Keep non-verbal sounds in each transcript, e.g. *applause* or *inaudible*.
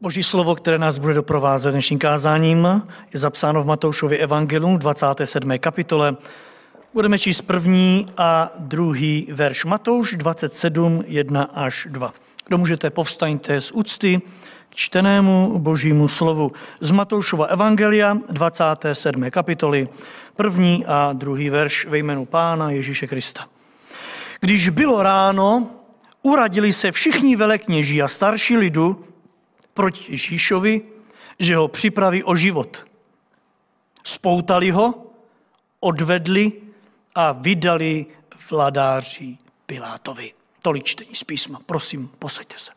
Boží slovo, které nás bude doprovázet dnešním kázáním, je zapsáno v Matoušově evangelium v 27. kapitole. Budeme číst první a druhý verš. Matouš 27, 1 až 2. Kdo můžete, povstaňte z úcty k čtenému božímu slovu. Z Matoušova evangelia 27. kapitoly, první a druhý verš ve jménu Pána Ježíše Krista. Když bylo ráno, uradili se všichni velekněží a starší lidu proti Ježíšovi, že ho připraví o život. Spoutali ho, odvedli a vydali vladáři Pilátovi. Tolik čtení z písma. Prosím, posaďte se.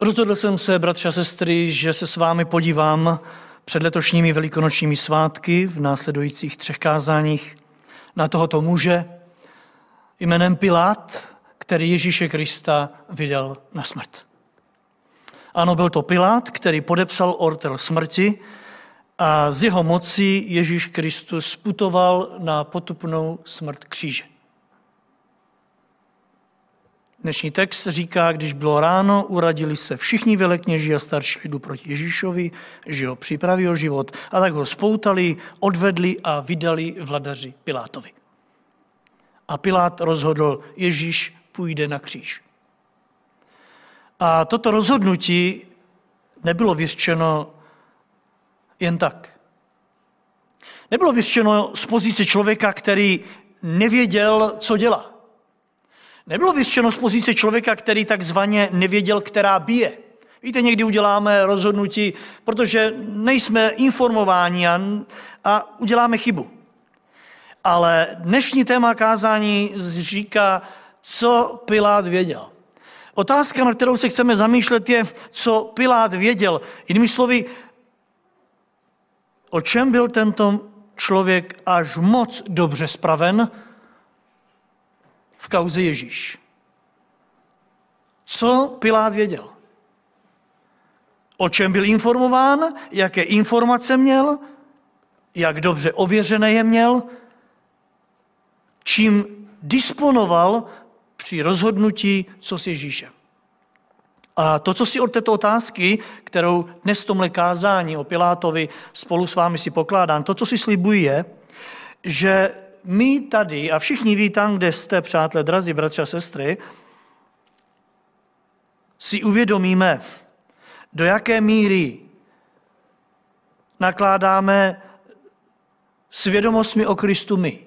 Rozhodl jsem se, bratři a sestry, že se s vámi podívám před letošními velikonočními svátky v následujících třech kázáních na tohoto muže jménem Pilát, který Ježíše Krista vydal na smrt. Ano, byl to Pilát, který podepsal ortel smrti a z jeho moci Ježíš Kristus sputoval na potupnou smrt kříže. Dnešní text říká, když bylo ráno, uradili se všichni velekněží a starší lidu proti Ježíšovi, že ho připraví o život a tak ho spoutali, odvedli a vydali vladaři Pilátovi. A Pilát rozhodl, Ježíš půjde na kříž. A toto rozhodnutí nebylo vyřčeno jen tak. Nebylo vyřčeno z pozice člověka, který nevěděl, co dělá. Nebylo vyřčeno z pozice člověka, který takzvaně nevěděl, která bije. Víte, někdy uděláme rozhodnutí, protože nejsme informováni a, a uděláme chybu. Ale dnešní téma kázání říká, co Pilát věděl. Otázka, na kterou se chceme zamýšlet, je, co Pilát věděl. Jinými slovy, o čem byl tento člověk až moc dobře spraven v kauze Ježíš. Co Pilát věděl? O čem byl informován, jaké informace měl, jak dobře ověřené je měl, čím disponoval při rozhodnutí, co s Ježíšem. A to, co si od této otázky, kterou dnes v tomhle kázání o Pilátovi spolu s vámi si pokládám, to, co si slibuji, je, že my tady, a všichni ví tam, kde jste, přátelé, drazí bratři a sestry, si uvědomíme, do jaké míry nakládáme svědomostmi o Kristu my.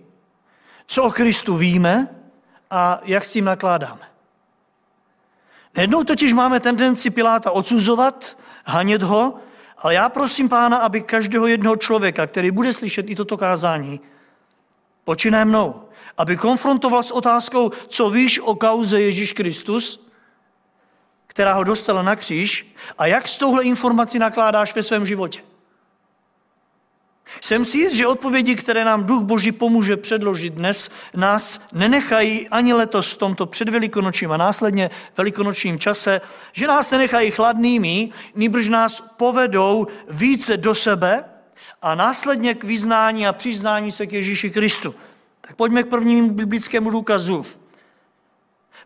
Co o Kristu víme a jak s tím nakládáme. Nejednou totiž máme tendenci Piláta odsuzovat, hanět ho, ale já prosím pána, aby každého jednoho člověka, který bude slyšet i toto kázání, počínaje mnou, aby konfrontoval s otázkou, co víš o kauze Ježíš Kristus, která ho dostala na kříž, a jak s touhle informací nakládáš ve svém životě. Jsem si jist, že odpovědi, které nám Duch Boží pomůže předložit dnes, nás nenechají ani letos v tomto předvelikonočním a následně velikonočním čase, že nás nenechají chladnými, nýbrž nás povedou více do sebe a následně k vyznání a přiznání se k Ježíši Kristu. Tak pojďme k prvnímu biblickému důkazu.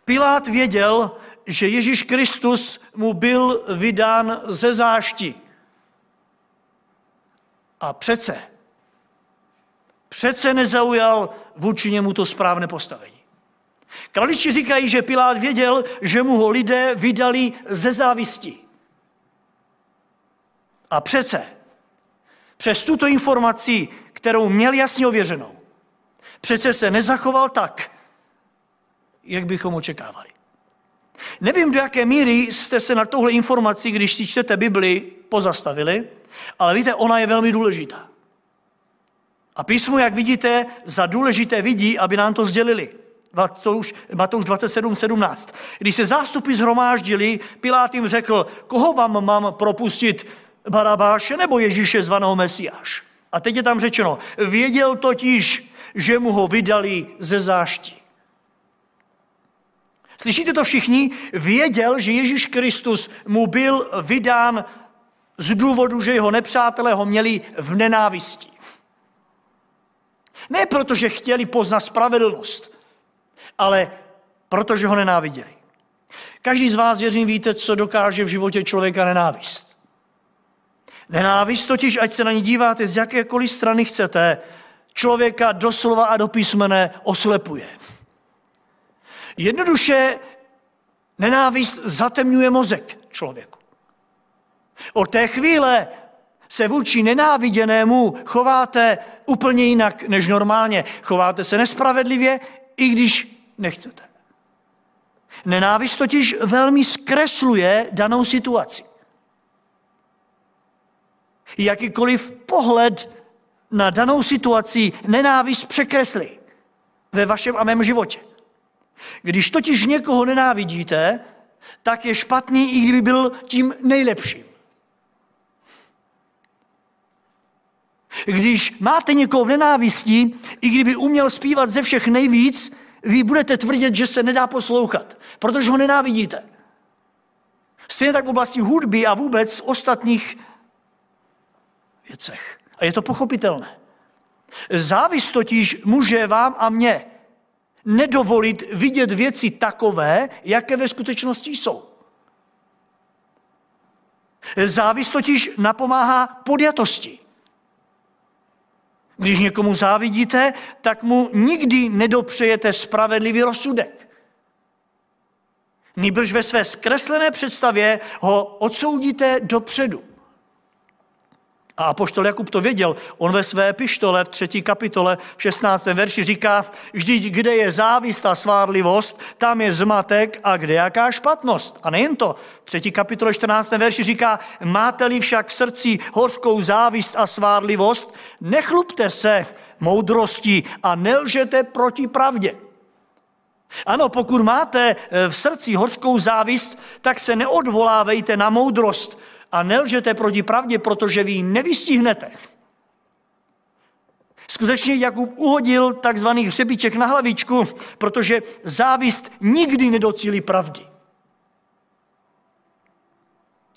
Pilát věděl, že Ježíš Kristus mu byl vydán ze zášti. A přece, přece nezaujal vůči němu to správné postavení. Kraliči říkají, že Pilát věděl, že mu ho lidé vydali ze závisti. A přece, přes tuto informaci, kterou měl jasně ověřenou, přece se nezachoval tak, jak bychom očekávali. Nevím, do jaké míry jste se na tohle informaci, když si čtete Bibli, pozastavili, ale víte, ona je velmi důležitá. A písmo, jak vidíte, za důležité vidí, aby nám to sdělili. Matouš, Matouš 27, 17. Když se zástupy zhromáždili, Pilát jim řekl, koho vám mám propustit, Barabáše nebo Ježíše zvaného Mesiáš? A teď je tam řečeno, věděl totiž, že mu ho vydali ze záští. Slyšíte to všichni? Věděl, že Ježíš Kristus mu byl vydán z důvodu, že jeho nepřátelé ho měli v nenávisti. Ne proto, že chtěli poznat spravedlnost, ale protože ho nenáviděli. Každý z vás, věřím, víte, co dokáže v životě člověka nenávist. Nenávist totiž, ať se na ní díváte z jakékoliv strany chcete, člověka doslova a do písmene oslepuje. Jednoduše nenávist zatemňuje mozek člověku. Od té chvíle se vůči nenáviděnému chováte úplně jinak než normálně. Chováte se nespravedlivě, i když nechcete. Nenávist totiž velmi zkresluje danou situaci. Jakýkoliv pohled na danou situaci nenávist překreslí ve vašem a mém životě. Když totiž někoho nenávidíte, tak je špatný, i kdyby byl tím nejlepším. Když máte někoho v nenávisti, i kdyby uměl zpívat ze všech nejvíc, vy budete tvrdit, že se nedá poslouchat, protože ho nenávidíte. Stejně tak v oblasti hudby a vůbec ostatních věcech. A je to pochopitelné. Závist totiž může vám a mně nedovolit vidět věci takové, jaké ve skutečnosti jsou. Závist totiž napomáhá podjatosti. Když někomu závidíte, tak mu nikdy nedopřejete spravedlivý rozsudek. Nýbrž ve své zkreslené představě ho odsoudíte dopředu. A apoštol Jakub to věděl. On ve své pištole v třetí kapitole v 16. verši říká, vždyť kde je závist a svárlivost, tam je zmatek a kde jaká špatnost. A nejen to. V třetí kapitole 14. verši říká, máte-li však v srdci hořkou závist a svárlivost, nechlupte se moudrosti a nelžete proti pravdě. Ano, pokud máte v srdci hořkou závist, tak se neodvolávejte na moudrost, a nelžete proti pravdě, protože vy ji nevystihnete. Skutečně Jakub uhodil takzvaný hřebíček na hlavičku, protože závist nikdy nedocílí pravdy.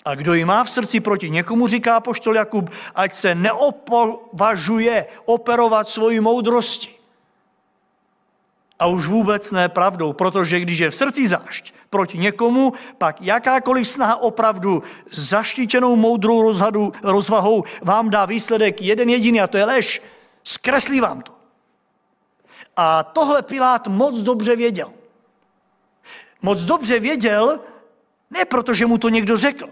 A kdo ji má v srdci proti někomu, říká poštol Jakub, ať se neopovažuje operovat svoji moudrosti. A už vůbec ne pravdou, protože když je v srdci zášť proti někomu, pak jakákoliv snaha opravdu zaštíčenou moudrou rozhadu, rozvahou vám dá výsledek jeden jediný a to je lež. Zkreslí vám to. A tohle Pilát moc dobře věděl. Moc dobře věděl, ne proto, že mu to někdo řekl,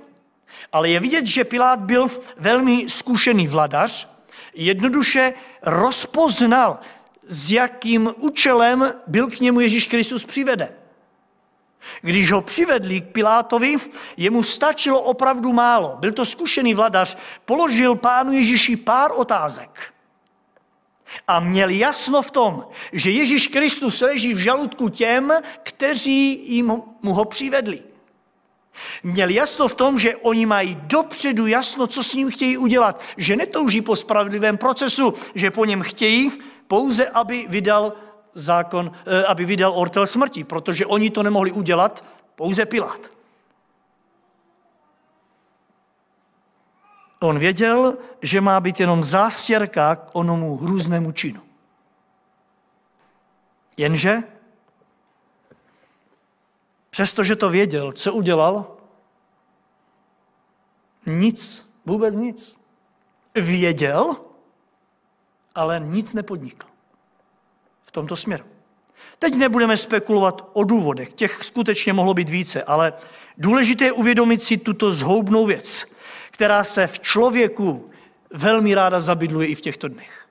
ale je vidět, že Pilát byl velmi zkušený vladař, jednoduše rozpoznal s jakým účelem byl k němu Ježíš Kristus přiveden. Když ho přivedli k Pilátovi, jemu stačilo opravdu málo. Byl to zkušený vladař, položil pánu Ježíši pár otázek. A měl jasno v tom, že Ježíš Kristus leží v žaludku těm, kteří jim mu ho přivedli. Měl jasno v tom, že oni mají dopředu jasno, co s ním chtějí udělat. Že netouží po spravedlivém procesu, že po něm chtějí, pouze aby vydal zákon, eh, aby vydal ortel smrti, protože oni to nemohli udělat, pouze Pilát. On věděl, že má být jenom zástěrka k onomu hrůznému činu. Jenže, přestože to věděl, co udělal? Nic, vůbec nic. Věděl, ale nic nepodnikl tomto směru. Teď nebudeme spekulovat o důvodech, těch skutečně mohlo být více, ale důležité je uvědomit si tuto zhoubnou věc, která se v člověku velmi ráda zabydluje i v těchto dnech.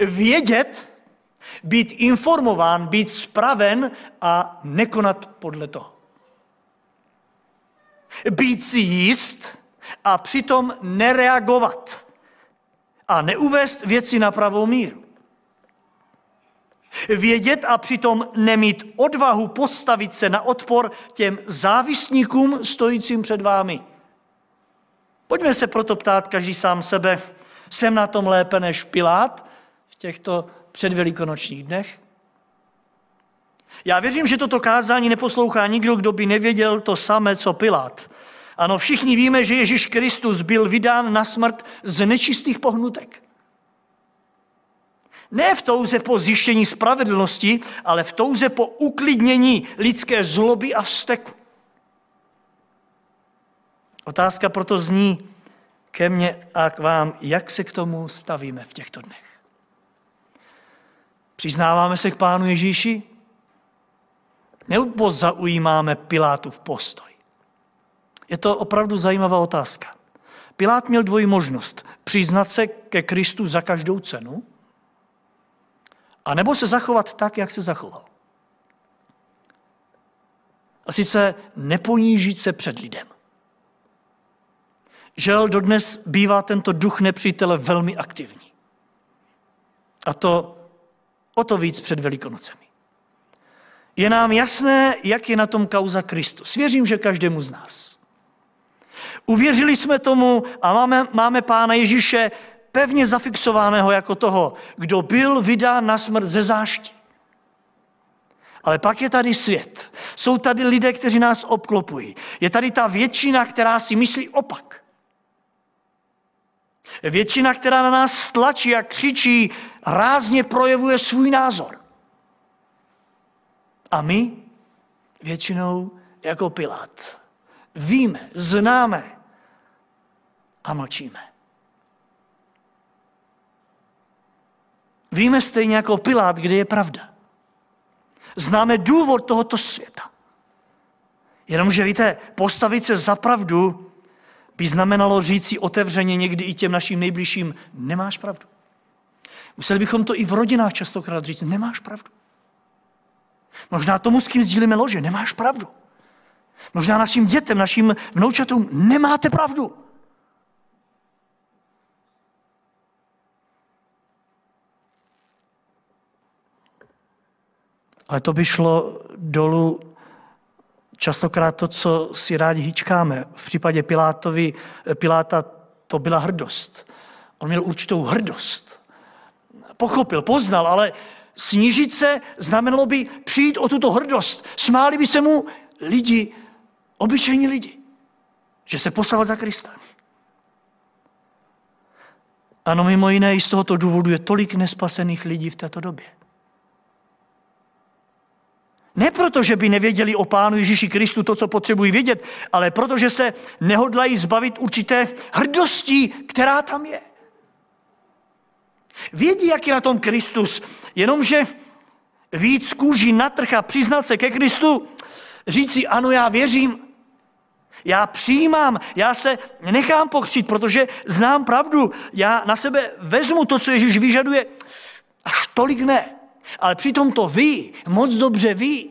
Vědět, být informován, být spraven a nekonat podle toho. Být si jist a přitom nereagovat a neuvést věci na pravou míru. Vědět a přitom nemít odvahu postavit se na odpor těm závisníkům stojícím před vámi. Pojďme se proto ptát každý sám sebe, jsem na tom lépe než Pilát v těchto předvelikonočních dnech? Já věřím, že toto kázání neposlouchá nikdo, kdo by nevěděl to samé, co Pilát. Ano, všichni víme, že Ježíš Kristus byl vydán na smrt z nečistých pohnutek. Ne v touze po zjištění spravedlnosti, ale v touze po uklidnění lidské zloby a vzteku. Otázka proto zní ke mně a k vám, jak se k tomu stavíme v těchto dnech. Přiznáváme se k Pánu Ježíši? Nebo zaujímáme Pilátův postoj? Je to opravdu zajímavá otázka. Pilát měl dvojí možnost. Přiznat se ke Kristu za každou cenu, a nebo se zachovat tak, jak se zachoval. A sice neponížit se před lidem. Žel dodnes bývá tento duch nepřítele velmi aktivní. A to o to víc před Velikonocemi. Je nám jasné, jak je na tom kauza Kristus. Věřím, že každému z nás. Uvěřili jsme tomu a máme, máme Pána Ježíše pevně zafixovaného jako toho, kdo byl vydán na smrt ze zášti. Ale pak je tady svět. Jsou tady lidé, kteří nás obklopují. Je tady ta většina, která si myslí opak. Většina, která na nás tlačí a křičí, rázně projevuje svůj názor. A my většinou jako Pilát víme, známe a mlčíme. Víme stejně jako Pilát, kde je pravda. Známe důvod tohoto světa. Jenomže víte, postavit se za pravdu by znamenalo říci otevřeně někdy i těm našim nejbližším, nemáš pravdu. Museli bychom to i v rodinách častokrát říct, nemáš pravdu. Možná tomu, s kým sdílíme lože, nemáš pravdu. Možná našim dětem, našim vnoučatům, nemáte pravdu. Ale to by šlo dolů častokrát to, co si rádi hýčkáme. V případě Pilátovi, Piláta to byla hrdost. On měl určitou hrdost. Pochopil, poznal, ale snížit se znamenalo by přijít o tuto hrdost. Smáli by se mu lidi, obyčejní lidi, že se postavil za Krista. Ano, mimo jiné, i z tohoto důvodu je tolik nespasených lidí v této době. Ne proto, že by nevěděli o Pánu Ježíši Kristu to, co potřebují vědět, ale protože se nehodlají zbavit určité hrdosti, která tam je. Vědí, jak je na tom Kristus, jenomže víc kůží natrh a přiznat se ke Kristu, říci ano, já věřím, já přijímám, já se nechám pokřít, protože znám pravdu, já na sebe vezmu to, co Ježíš vyžaduje, až tolik ne. Ale přitom to ví, moc dobře ví,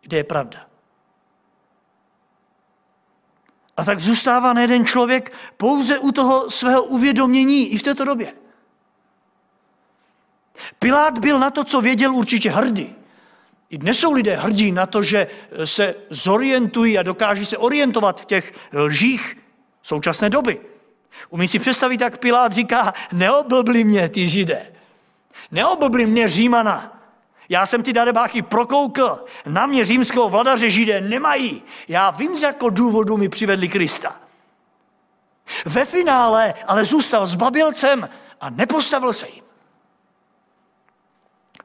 kde je pravda. A tak zůstává na jeden člověk pouze u toho svého uvědomění i v této době. Pilát byl na to, co věděl, určitě hrdý. I dnes jsou lidé hrdí na to, že se zorientují a dokáží se orientovat v těch lžích současné doby. Umí si představit, jak Pilát říká, neoblbli mě ty židé. Neoblbli mě Římana. Já jsem ty darebáchy prokoukl. Na mě římského vladaře židé nemají. Já vím, z jakého důvodu mi přivedli Krista. Ve finále ale zůstal s babilcem a nepostavil se jim.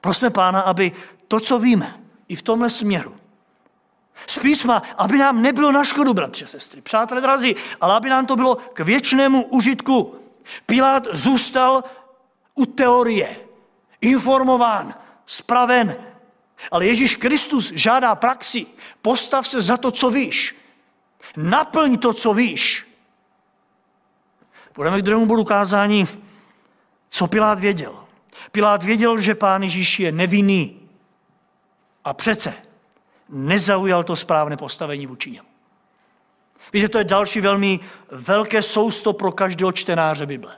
Prosme pána, aby to, co víme, i v tomhle směru, z písma, aby nám nebylo na škodu, bratře, sestry, přátelé drazí, ale aby nám to bylo k věčnému užitku. Pilát zůstal u teorie, informován, spraven. Ale Ježíš Kristus žádá praxi. Postav se za to, co víš. Naplň to, co víš. Budeme k druhému bodu kázání, co Pilát věděl. Pilát věděl, že pán Ježíš je nevinný. A přece nezaujal to správné postavení vůči němu. Víte, to je další velmi velké sousto pro každého čtenáře Bible.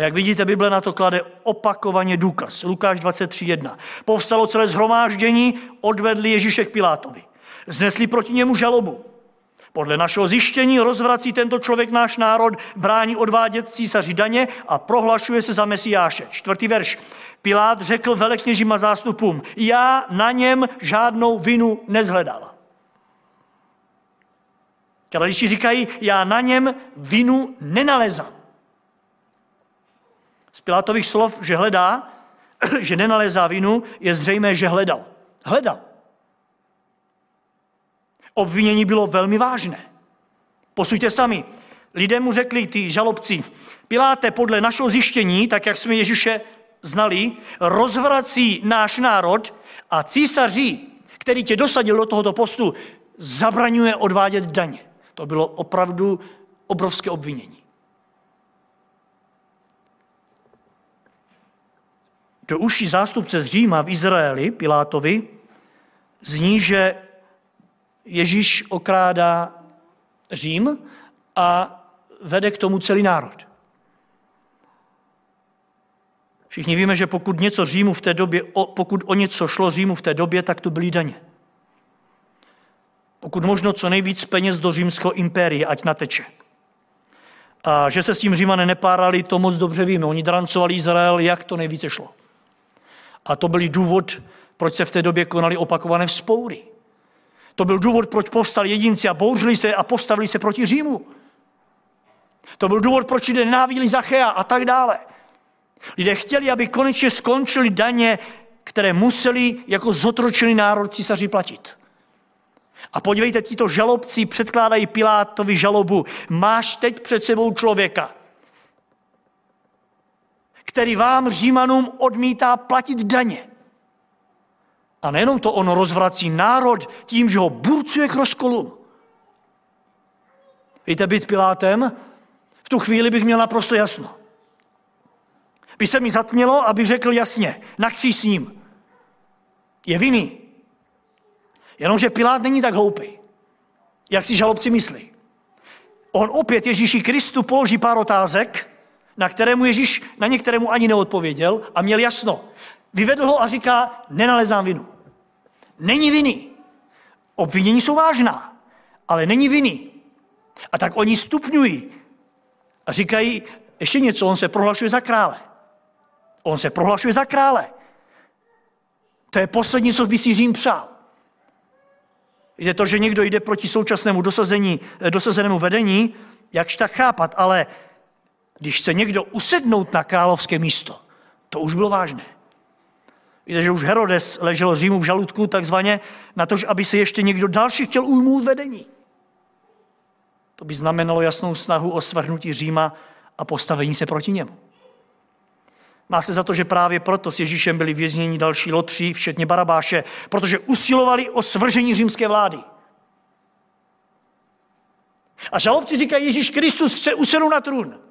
A jak vidíte, Bible na to klade opakovaně důkaz. Lukáš 23.1. Povstalo celé zhromáždění, odvedli Ježíše k Pilátovi. Znesli proti němu žalobu. Podle našeho zjištění rozvrací tento člověk náš národ, brání odvádět císaři daně a prohlašuje se za Mesiáše. Čtvrtý verš. Pilát řekl velekněžím a zástupům, já na něm žádnou vinu nezhledal. Když říkají, já na něm vinu nenalezám. Z Pilátových slov, že hledá, *clears throat* že nenalézá vinu, je zřejmé, že hledal. Hledal. Obvinění bylo velmi vážné. Posuďte sami. Lidé mu řekli, ty žalobci, Piláte podle našeho zjištění, tak jak jsme Ježíše znali, rozvrací náš národ a císaři, který tě dosadil do tohoto postu, zabraňuje odvádět daně. To bylo opravdu obrovské obvinění. Do uší zástupce z Říma v Izraeli, Pilátovi, zní, že Ježíš okrádá Řím a vede k tomu celý národ. Všichni víme, že pokud něco Římu v té době, pokud o něco šlo Římu v té době, tak to byly daně. Pokud možno co nejvíc peněz do římského impérie, ať nateče. A že se s tím Římané nepárali, to moc dobře víme. Oni drancovali Izrael, jak to nejvíce šlo. A to byl důvod, proč se v té době konaly opakované vzpoury. To byl důvod, proč povstali jedinci a bouřili se a postavili se proti Římu. To byl důvod, proč lidé nenávidili Zachea a tak dále. Lidé chtěli, aby konečně skončili daně, které museli jako zotročený národ císaři platit. A podívejte, tito žalobci předkládají Pilátovi žalobu. Máš teď před sebou člověka, který vám, Římanům, odmítá platit daně. A nejenom to, on rozvrací národ tím, že ho burcuje k rozkolům. Víte, být Pilátem, v tu chvíli bych měl naprosto jasno. By se mi zatmělo, aby řekl jasně, na s ním. Je vinný. Jenomže Pilát není tak hloupý, jak si žalobci myslí. On opět Ježíši Kristu položí pár otázek, na kterému Ježíš na některému ani neodpověděl a měl jasno. Vyvedl ho a říká, nenalezám vinu. Není viny. Obvinění jsou vážná, ale není viny. A tak oni stupňují a říkají ještě něco, on se prohlašuje za krále. On se prohlašuje za krále. To je poslední, co by si Řím přál. Jde to, že někdo jde proti současnému dosazení, dosazenému vedení, jakž tak chápat, ale když chce někdo usednout na královské místo, to už bylo vážné. Víte, že už Herodes ležel Římu v žaludku takzvaně na to, aby se ještě někdo další chtěl ujmout vedení. To by znamenalo jasnou snahu o svrhnutí Říma a postavení se proti němu. Má se za to, že právě proto s Ježíšem byli vězněni další lotří, včetně Barabáše, protože usilovali o svržení římské vlády. A žalobci říkají, Ježíš Kristus chce usednout na trůn.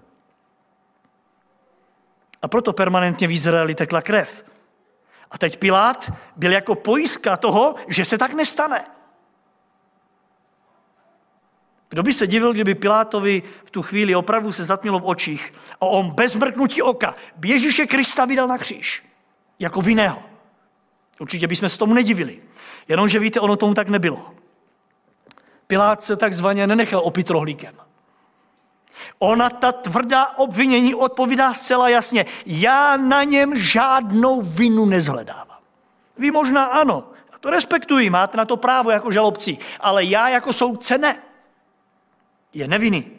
A proto permanentně v Izraeli tekla krev. A teď Pilát byl jako pojistka toho, že se tak nestane. Kdo by se divil, kdyby Pilátovi v tu chvíli opravdu se zatmělo v očích a on bez mrknutí oka Ježíše Krista vydal na kříž. Jako vinného. Určitě bychom se tomu nedivili. Jenomže víte, ono tomu tak nebylo. Pilát se takzvaně nenechal opít rohlíkem. Ona ta tvrdá obvinění odpovídá zcela jasně. Já na něm žádnou vinu nezhledávám. Vy možná ano, já to respektuji, máte na to právo jako žalobci, ale já jako soudce ne je nevinný.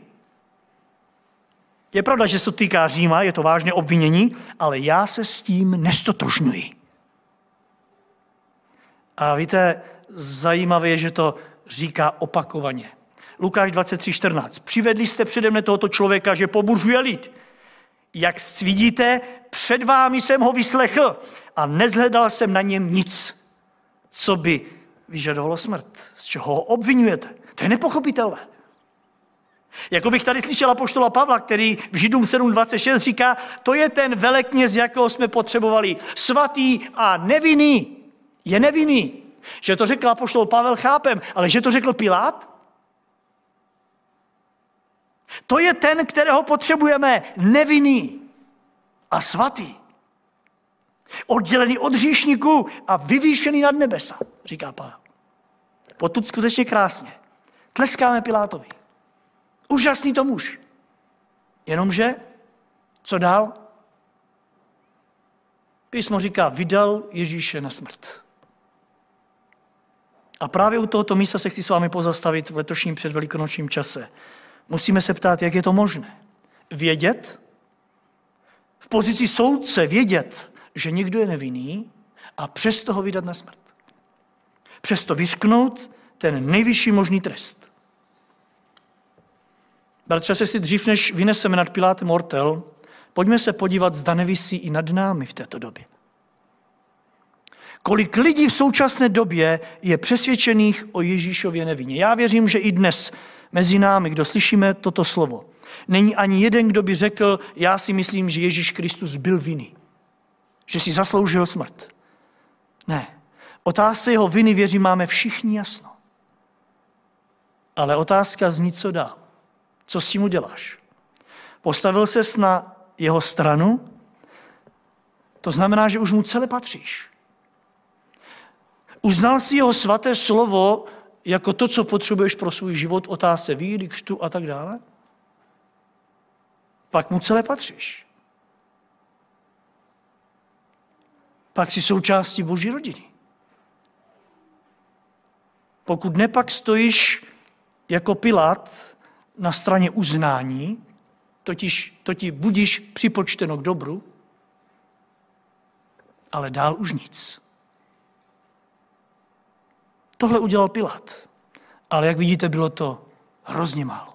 Je pravda, že se to týká Říma, je to vážné obvinění, ale já se s tím nestotožňuji. A víte, zajímavé je, že to říká opakovaně. Lukáš 23.14. Přivedli jste přede mne tohoto člověka, že pobuřuje lid. Jak vidíte, před vámi jsem ho vyslechl a nezhledal jsem na něm nic, co by vyžadovalo smrt. Z čeho ho obvinujete? To je nepochopitelné. Jako bych tady slyšela poštola Pavla, který v Židům 7.26 říká, to je ten velekněz, jakého jsme potřebovali. Svatý a nevinný. Je nevinný. Že to řekl poštol Pavel, chápem, ale že to řekl Pilát? To je ten, kterého potřebujeme, nevinný a svatý. Oddělený od říšníků a vyvýšený nad nebesa, říká Pavel. Potud skutečně krásně. Tleskáme Pilátovi. Úžasný to muž. Jenomže, co dál? Písmo říká, vydal Ježíše na smrt. A právě u tohoto místa se chci s vámi pozastavit v letošním předvelikonočním čase. Musíme se ptát, jak je to možné. Vědět, v pozici soudce vědět, že někdo je nevinný a přesto ho vydat na smrt. Přesto vyřknout ten nejvyšší možný trest. Bratře, se si dřív, než vyneseme nad Pilátem ortel, pojďme se podívat, zda nevisí i nad námi v této době. Kolik lidí v současné době je přesvědčených o Ježíšově nevině. Já věřím, že i dnes mezi námi, kdo slyšíme toto slovo, není ani jeden, kdo by řekl, já si myslím, že Ježíš Kristus byl viny, že si zasloužil smrt. Ne. Otázce jeho viny, věřím, máme všichni jasno. Ale otázka zní, co dál. Co s tím uděláš? Postavil ses na jeho stranu, to znamená, že už mu celé patříš. Uznal si jeho svaté slovo jako to, co potřebuješ pro svůj život, otázce víry, křtu a tak dále? Pak mu celé patříš. Pak si součástí Boží rodiny. Pokud nepak stojíš jako Pilát na straně uznání, totiž to ti budíš připočteno k dobru, ale dál už nic. Tohle udělal Pilát. Ale jak vidíte, bylo to hrozně málo.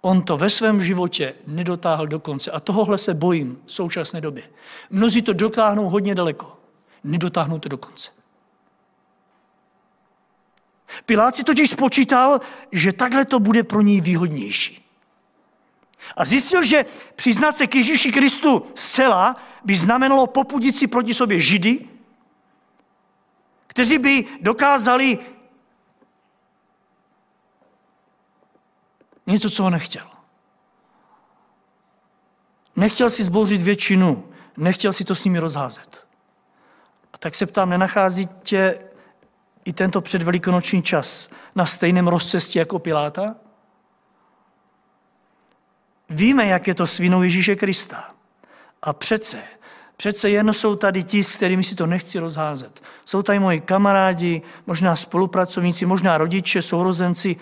On to ve svém životě nedotáhl do konce. A tohohle se bojím v současné době. Mnozí to dotáhnou hodně daleko. Nedotáhnou to do konce. Pilát si totiž spočítal, že takhle to bude pro něj výhodnější. A zjistil, že přiznat se k Ježíši Kristu zcela by znamenalo popudit si proti sobě židy, kteří by dokázali něco, co on nechtěl. Nechtěl si zbouřit většinu, nechtěl si to s nimi rozházet. A tak se ptám, nenachází tě i tento předvelikonoční čas na stejném rozcestí jako Piláta? Víme, jak je to s vinou Ježíše Krista. A přece Přece jen jsou tady ti, s kterými si to nechci rozházet. Jsou tady moji kamarádi, možná spolupracovníci, možná rodiče, sourozenci,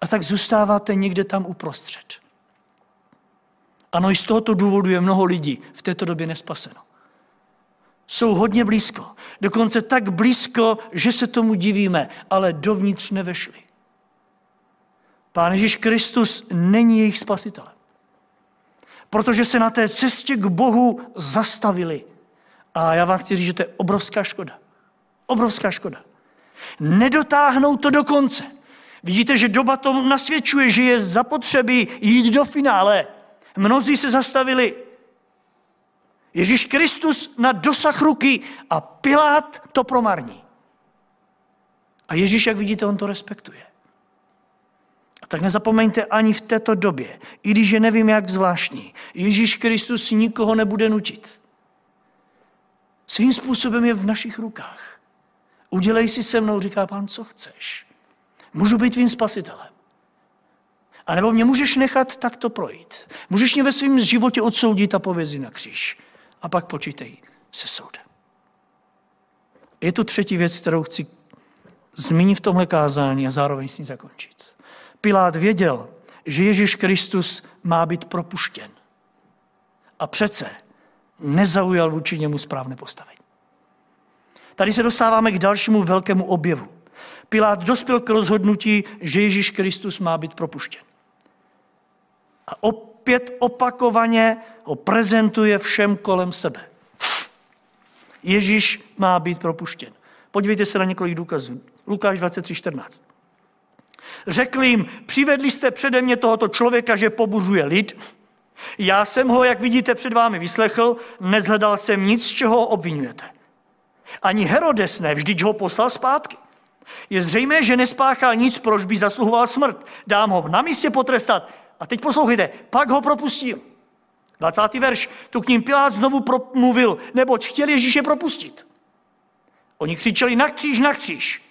a tak zůstáváte někde tam uprostřed. Ano, i z tohoto důvodu je mnoho lidí v této době nespaseno. Jsou hodně blízko, dokonce tak blízko, že se tomu divíme, ale dovnitř nevešli. Pán Ježíš Kristus není jejich spasitelem protože se na té cestě k Bohu zastavili. A já vám chci říct, že to je obrovská škoda. Obrovská škoda. Nedotáhnou to do konce. Vidíte, že doba to nasvědčuje, že je zapotřebí jít do finále. Mnozí se zastavili. Ježíš Kristus na dosah ruky a Pilát to promarní. A Ježíš, jak vidíte, on to respektuje. A tak nezapomeňte ani v této době, i když je nevím jak zvláštní, Ježíš Kristus nikoho nebude nutit. Svým způsobem je v našich rukách. Udělej si se mnou, říká pán, co chceš. Můžu být tvým spasitelem. A nebo mě můžeš nechat takto projít. Můžeš mě ve svém životě odsoudit a povězit na kříž. A pak počítej se soudem. Je tu třetí věc, kterou chci zmínit v tomhle kázání a zároveň s ní zakončit. Pilát věděl, že Ježíš Kristus má být propuštěn. A přece nezaujal vůči němu správné postavení. Tady se dostáváme k dalšímu velkému objevu. Pilát dospěl k rozhodnutí, že Ježíš Kristus má být propuštěn. A opět opakovaně ho prezentuje všem kolem sebe. Ježíš má být propuštěn. Podívejte se na několik důkazů. Lukáš 23.14. Řekl jim, přivedli jste přede mě tohoto člověka, že pobuřuje lid. Já jsem ho, jak vidíte, před vámi vyslechl, nezhledal jsem nic, z čeho ho obvinujete. Ani Herodes ne, vždyť ho poslal zpátky. Je zřejmé, že nespáchal nic, proč by zasluhoval smrt. Dám ho na místě potrestat. A teď poslouchejte, pak ho propustil. 20. verš. Tu k ním Pilát znovu promluvil, neboť chtěl Ježíše propustit. Oni křičeli na kříž, na kříž.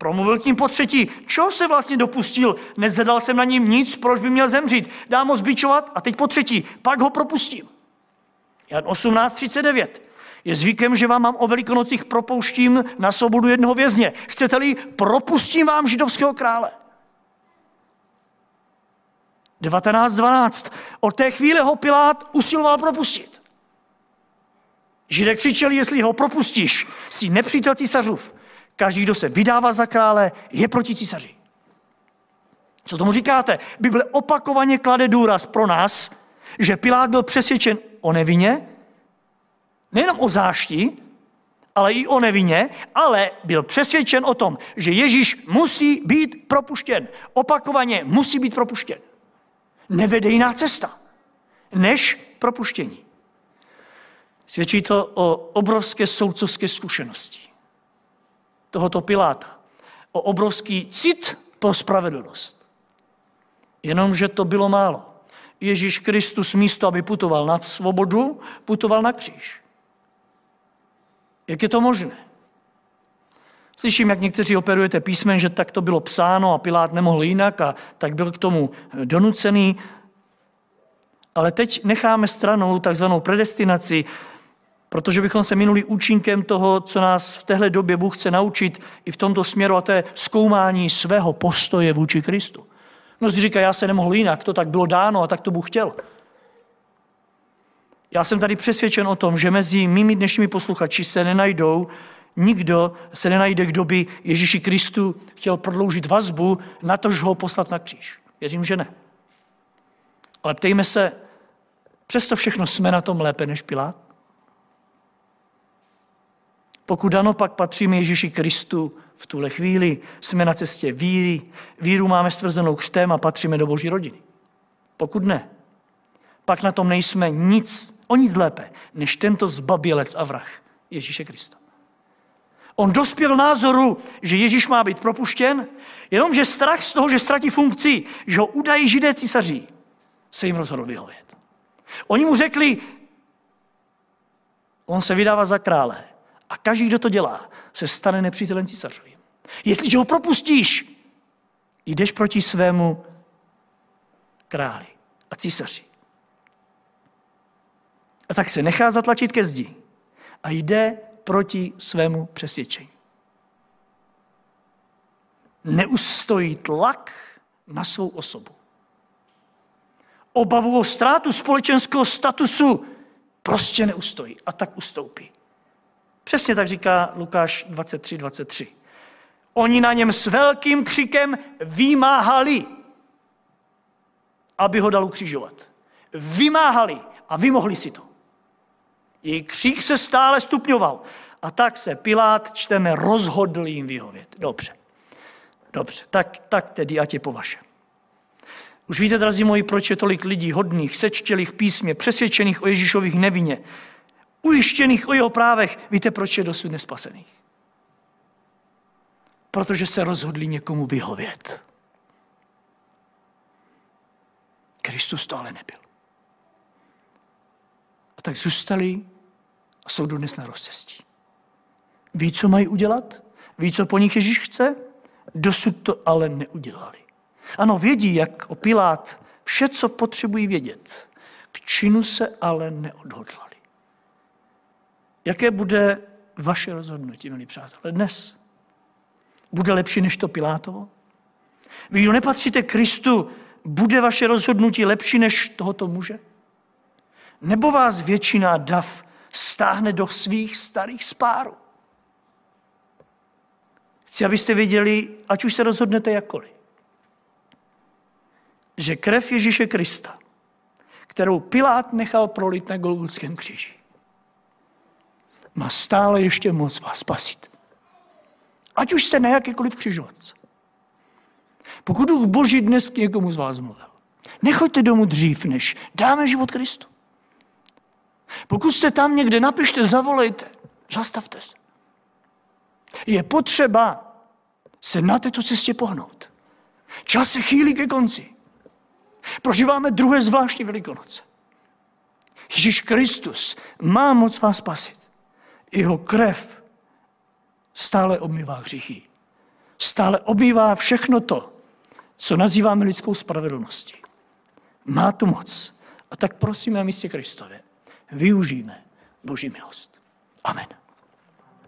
Promluvil k ním po třetí, čeho se vlastně dopustil, nezhledal jsem na ním nic, proč by měl zemřít. Dám ho zbičovat a teď po třetí, pak ho propustím. Jan 18.39. Je zvykem, že vám mám o velikonocích propouštím na svobodu jednoho vězně. Chcete-li, propustím vám židovského krále. 19.12. Od té chvíle ho Pilát usiloval propustit. Židé křičeli, jestli ho propustíš, jsi nepřítel císařův. Každý, kdo se vydává za krále, je proti císaři. Co tomu říkáte? Bible opakovaně klade důraz pro nás, že Pilát byl přesvědčen o nevině, nejenom o zášti, ale i o nevině, ale byl přesvědčen o tom, že Ježíš musí být propuštěn. Opakovaně musí být propuštěn. Nevede jiná cesta, než propuštění. Svědčí to o obrovské soudcovské zkušenosti tohoto Piláta. O obrovský cit pro spravedlnost. Jenomže to bylo málo. Ježíš Kristus místo, aby putoval na svobodu, putoval na kříž. Jak je to možné? Slyším, jak někteří operujete písmen, že tak to bylo psáno a Pilát nemohl jinak a tak byl k tomu donucený. Ale teď necháme stranou takzvanou predestinaci, protože bychom se minuli účinkem toho, co nás v téhle době Bůh chce naučit i v tomto směru, a to je zkoumání svého postoje vůči Kristu. No si říká, já se nemohl jinak, to tak bylo dáno a tak to Bůh chtěl. Já jsem tady přesvědčen o tom, že mezi mými dnešními posluchači se nenajdou nikdo, se nenajde, kdo by Ježíši Kristu chtěl prodloužit vazbu na to, že ho poslat na kříž. Věřím, že ne. Ale ptejme se, přesto všechno jsme na tom lépe než Pilát? Pokud ano, pak patříme Ježíši Kristu v tuhle chvíli. Jsme na cestě víry. Víru máme stvrzenou křtem a patříme do boží rodiny. Pokud ne, pak na tom nejsme nic, o nic lépe, než tento zbabělec a vrah Ježíše Krista. On dospěl názoru, že Ježíš má být propuštěn, jenomže strach z toho, že ztratí funkci, že ho udají židé císaří, se jim rozhodl vyhovět. Oni mu řekli, on se vydává za krále a každý, kdo to dělá, se stane nepřítelem císařovým. Jestliže ho propustíš, jdeš proti svému králi a císaři. A tak se nechá zatlačit ke zdi a jde proti svému přesvědčení. Neustojí tlak na svou osobu. Obavu o ztrátu společenského statusu prostě neustojí a tak ustoupí. Přesně tak říká Lukáš 23, 23. Oni na něm s velkým křikem vymáhali, aby ho dal ukřižovat. Vymáhali a vymohli si to. Její křík se stále stupňoval. A tak se Pilát, čteme, rozhodl jim vyhovět. Dobře. Dobře, tak, tak tedy ať je po vašem. Už víte, drazí moji, proč je tolik lidí hodných, sečtělých písmě, přesvědčených o Ježíšových nevině, ujištěných o jeho právech. Víte, proč je dosud nespasených? Protože se rozhodli někomu vyhovět. Kristus to ale nebyl. A tak zůstali a jsou dnes na rozcestí. Ví, co mají udělat? Ví, co po nich Ježíš chce? Dosud to ale neudělali. Ano, vědí, jak opilát vše, co potřebují vědět. K činu se ale neodhodlali. Jaké bude vaše rozhodnutí, milí přátelé, dnes? Bude lepší než to Pilátovo? Vy, kdo nepatříte Kristu, bude vaše rozhodnutí lepší než tohoto muže? Nebo vás většina dav stáhne do svých starých spárů? Chci, abyste věděli, ať už se rozhodnete jakkoliv, že krev Ježíše Krista, kterou Pilát nechal prolit na Golgotském kříži, má stále ještě moc vás spasit. Ať už jste na jakýkoliv křižovatce. Pokud duch Boží dnes k někomu z vás mluvil, nechoďte domů dřív, než dáme život Kristu. Pokud jste tam někde, napište, zavolejte, zastavte se. Je potřeba se na této cestě pohnout. Čas se chýlí ke konci. Prožíváme druhé zvláštní velikonoce. Ježíš Kristus má moc vás spasit. Jeho krev stále obmývá hříchy. Stále obmývá všechno to, co nazýváme lidskou spravedlností. Má tu moc. A tak prosíme místě Kristově využijeme Boží milost. Amen.